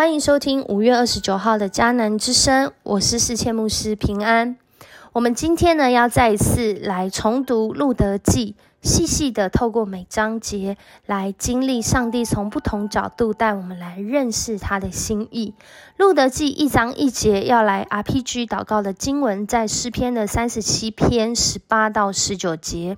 欢迎收听五月二十九号的迦南之声，我是世切牧师平安。我们今天呢，要再一次来重读路德记。细细的透过每章节来经历上帝从不同角度带我们来认识他的心意。路德记一章一节要来 RPG 祷告的经文，在诗篇的三十七篇十八到十九节。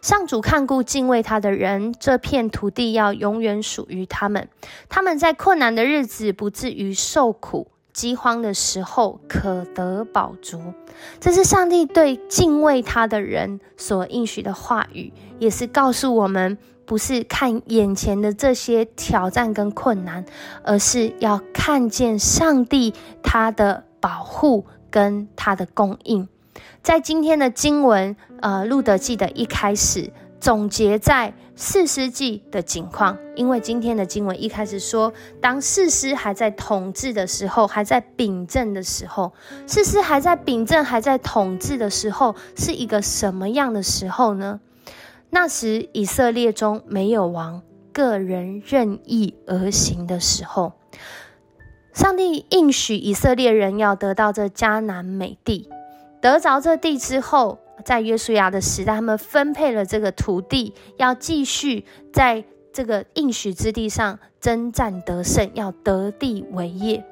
上主看顾敬畏他的人，这片土地要永远属于他们。他们在困难的日子不至于受苦。饥荒的时候可得饱足，这是上帝对敬畏他的人所应许的话语，也是告诉我们，不是看眼前的这些挑战跟困难，而是要看见上帝他的保护跟他的供应。在今天的经文，呃，路德记的一开始。总结在四世纪的景况，因为今天的经文一开始说，当四师还在统治的时候，还在秉政的时候，四师还在秉政、还在统治的时候，是一个什么样的时候呢？那时以色列中没有王，个人任意而行的时候，上帝应许以色列人要得到这迦南美地，得着这地之后。在约书亚的时代，他们分配了这个土地，要继续在这个应许之地上征战得胜，要得地为业。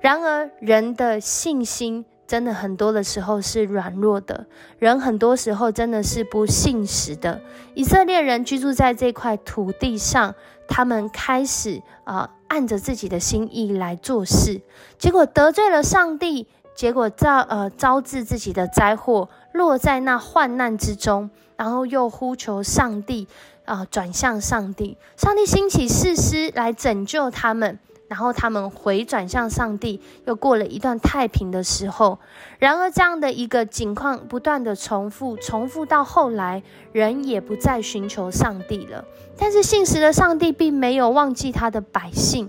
然而，人的信心真的很多的时候是软弱的，人很多时候真的是不信实的。以色列人居住在这块土地上，他们开始啊按着自己的心意来做事，结果得罪了上帝。结果招呃招致自己的灾祸，落在那患难之中，然后又呼求上帝啊，转向上帝，上帝兴起士师来拯救他们，然后他们回转向上帝，又过了一段太平的时候。然而这样的一个景况不断的重复，重复到后来，人也不再寻求上帝了。但是信实的上帝并没有忘记他的百姓。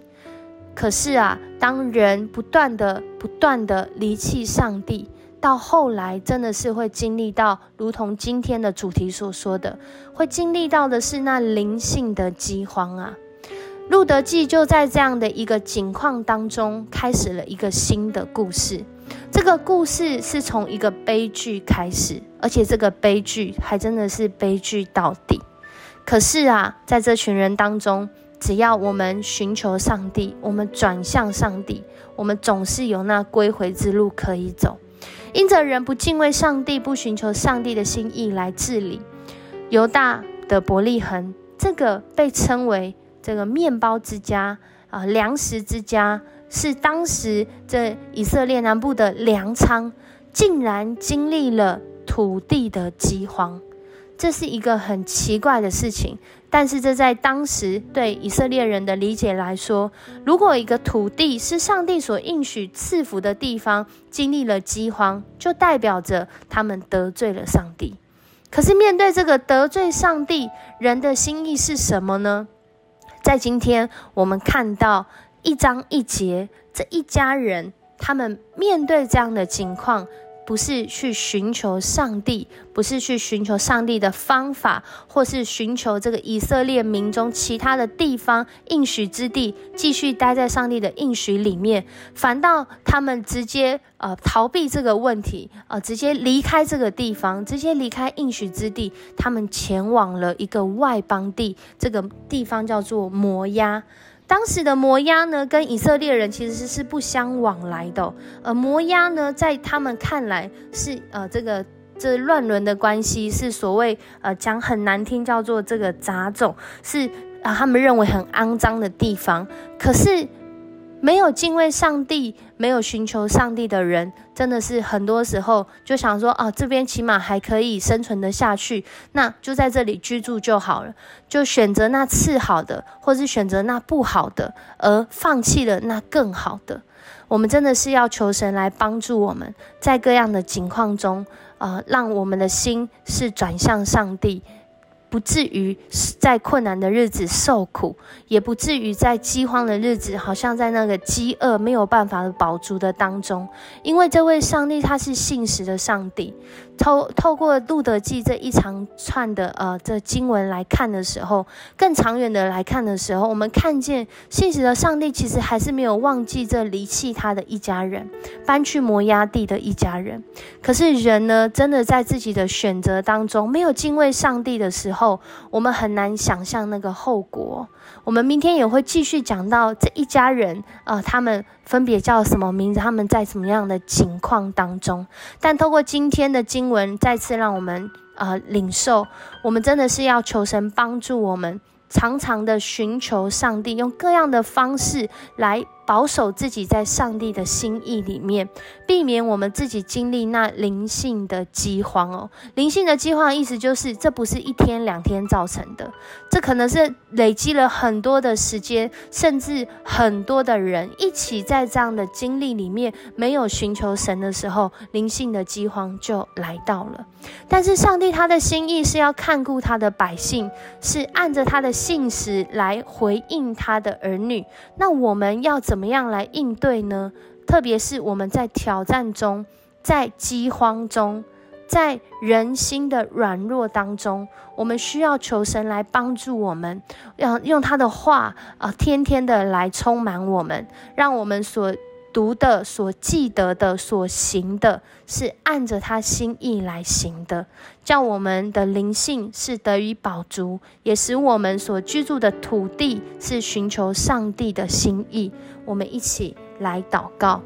可是啊，当人不断的、不断的离弃上帝，到后来真的是会经历到，如同今天的主题所说的，会经历到的是那灵性的饥荒啊。路德记就在这样的一个景况当中，开始了一个新的故事。这个故事是从一个悲剧开始，而且这个悲剧还真的是悲剧到底。可是啊，在这群人当中，只要我们寻求上帝，我们转向上帝，我们总是有那归回之路可以走。因着人不敬畏上帝，不寻求上帝的心意来治理，犹大的伯利恒，这个被称为这个面包之家啊，粮食之家，是当时这以色列南部的粮仓，竟然经历了土地的饥荒。这是一个很奇怪的事情，但是这在当时对以色列人的理解来说，如果一个土地是上帝所应许赐福的地方，经历了饥荒，就代表着他们得罪了上帝。可是面对这个得罪上帝，人的心意是什么呢？在今天我们看到一章一节，这一家人他们面对这样的情况。不是去寻求上帝，不是去寻求上帝的方法，或是寻求这个以色列民中其他的地方应许之地，继续待在上帝的应许里面，反倒他们直接呃逃避这个问题，呃直接离开这个地方，直接离开应许之地，他们前往了一个外邦地，这个地方叫做摩押。当时的摩押呢，跟以色列人其实是不相往来的。而摩押呢，在他们看来是呃这个这乱伦的关系，是所谓呃讲很难听叫做这个杂种，是啊他们认为很肮脏的地方。可是。没有敬畏上帝、没有寻求上帝的人，真的是很多时候就想说：啊，这边起码还可以生存的下去，那就在这里居住就好了。就选择那次好的，或是选择那不好的，而放弃了那更好的。我们真的是要求神来帮助我们，在各样的境况中，啊，让我们的心是转向上帝。不至于在困难的日子受苦，也不至于在饥荒的日子，好像在那个饥饿没有办法的饱足的当中。因为这位上帝他是信实的上帝。透透过路德记这一长串的呃这经文来看的时候，更长远的来看的时候，我们看见信实的上帝其实还是没有忘记这离弃他的一家人，搬去摩崖地的一家人。可是人呢，真的在自己的选择当中没有敬畏上帝的时候，我们很难想象那个后果。我们明天也会继续讲到这一家人，呃，他们分别叫什么名字，他们在什么样的情况当中。但透过今天的经文，再次让我们呃领受，我们真的是要求神帮助我们，常常的寻求上帝，用各样的方式来。保守自己在上帝的心意里面，避免我们自己经历那灵性的饥荒哦。灵性的饥荒意思就是，这不是一天两天造成的，这可能是累积了很多的时间，甚至很多的人一起在这样的经历里面没有寻求神的时候，灵性的饥荒就来到了。但是上帝他的心意是要看顾他的百姓，是按着他的信实来回应他的儿女。那我们要怎么？怎么样来应对呢？特别是我们在挑战中，在饥荒中，在人心的软弱当中，我们需要求神来帮助我们，要用他的话啊，天天的来充满我们，让我们所。读的、所记得的、所行的，是按着他心意来行的，叫我们的灵性是得以保足，也使我们所居住的土地是寻求上帝的心意。我们一起来祷告，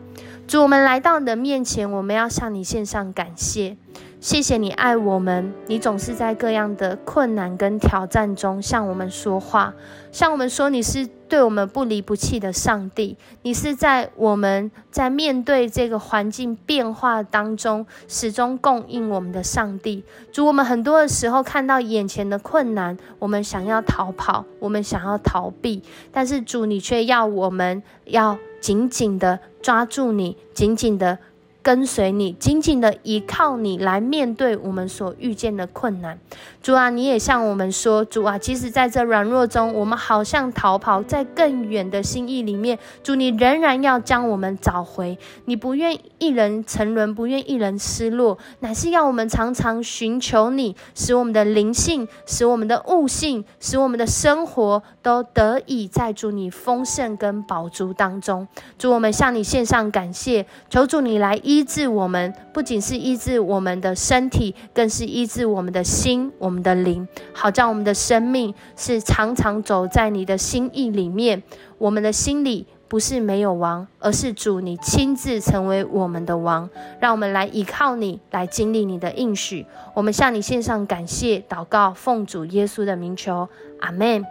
主，我们来到你的面前，我们要向你献上感谢。谢谢你爱我们，你总是在各样的困难跟挑战中向我们说话，向我们说你是对我们不离不弃的上帝，你是在我们在面对这个环境变化当中始终供应我们的上帝。主，我们很多的时候看到眼前的困难，我们想要逃跑，我们想要逃避，但是主，你却要我们要紧紧的抓住你，紧紧的。跟随你，紧紧的依靠你来面对我们所遇见的困难。主啊，你也向我们说，主啊，即使在这软弱中，我们好像逃跑，在更远的心意里面，主你仍然要将我们找回。你不愿一人沉沦，不愿一人失落，乃是要我们常常寻求你，使我们的灵性，使我们的悟性，使我们的生活都得以在主你丰盛跟宝足当中。主，我们向你献上感谢，求主你来医。医治我们，不仅是医治我们的身体，更是医治我们的心、我们的灵，好像我们的生命是常常走在你的心意里面。我们的心里不是没有王，而是主你亲自成为我们的王。让我们来依靠你，来经历你的应许。我们向你献上感谢、祷告，奉主耶稣的名求，阿门。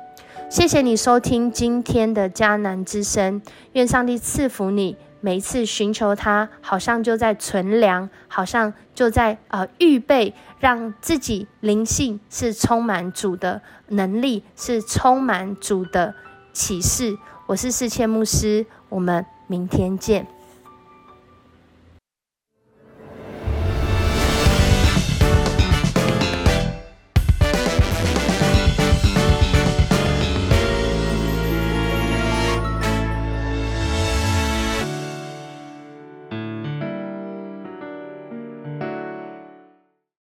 谢谢你收听今天的迦南之声，愿上帝赐福你。每一次寻求他，好像就在存粮，好像就在呃预备，让自己灵性是充满主的能力，是充满主的启示。我是世谦牧师，我们明天见。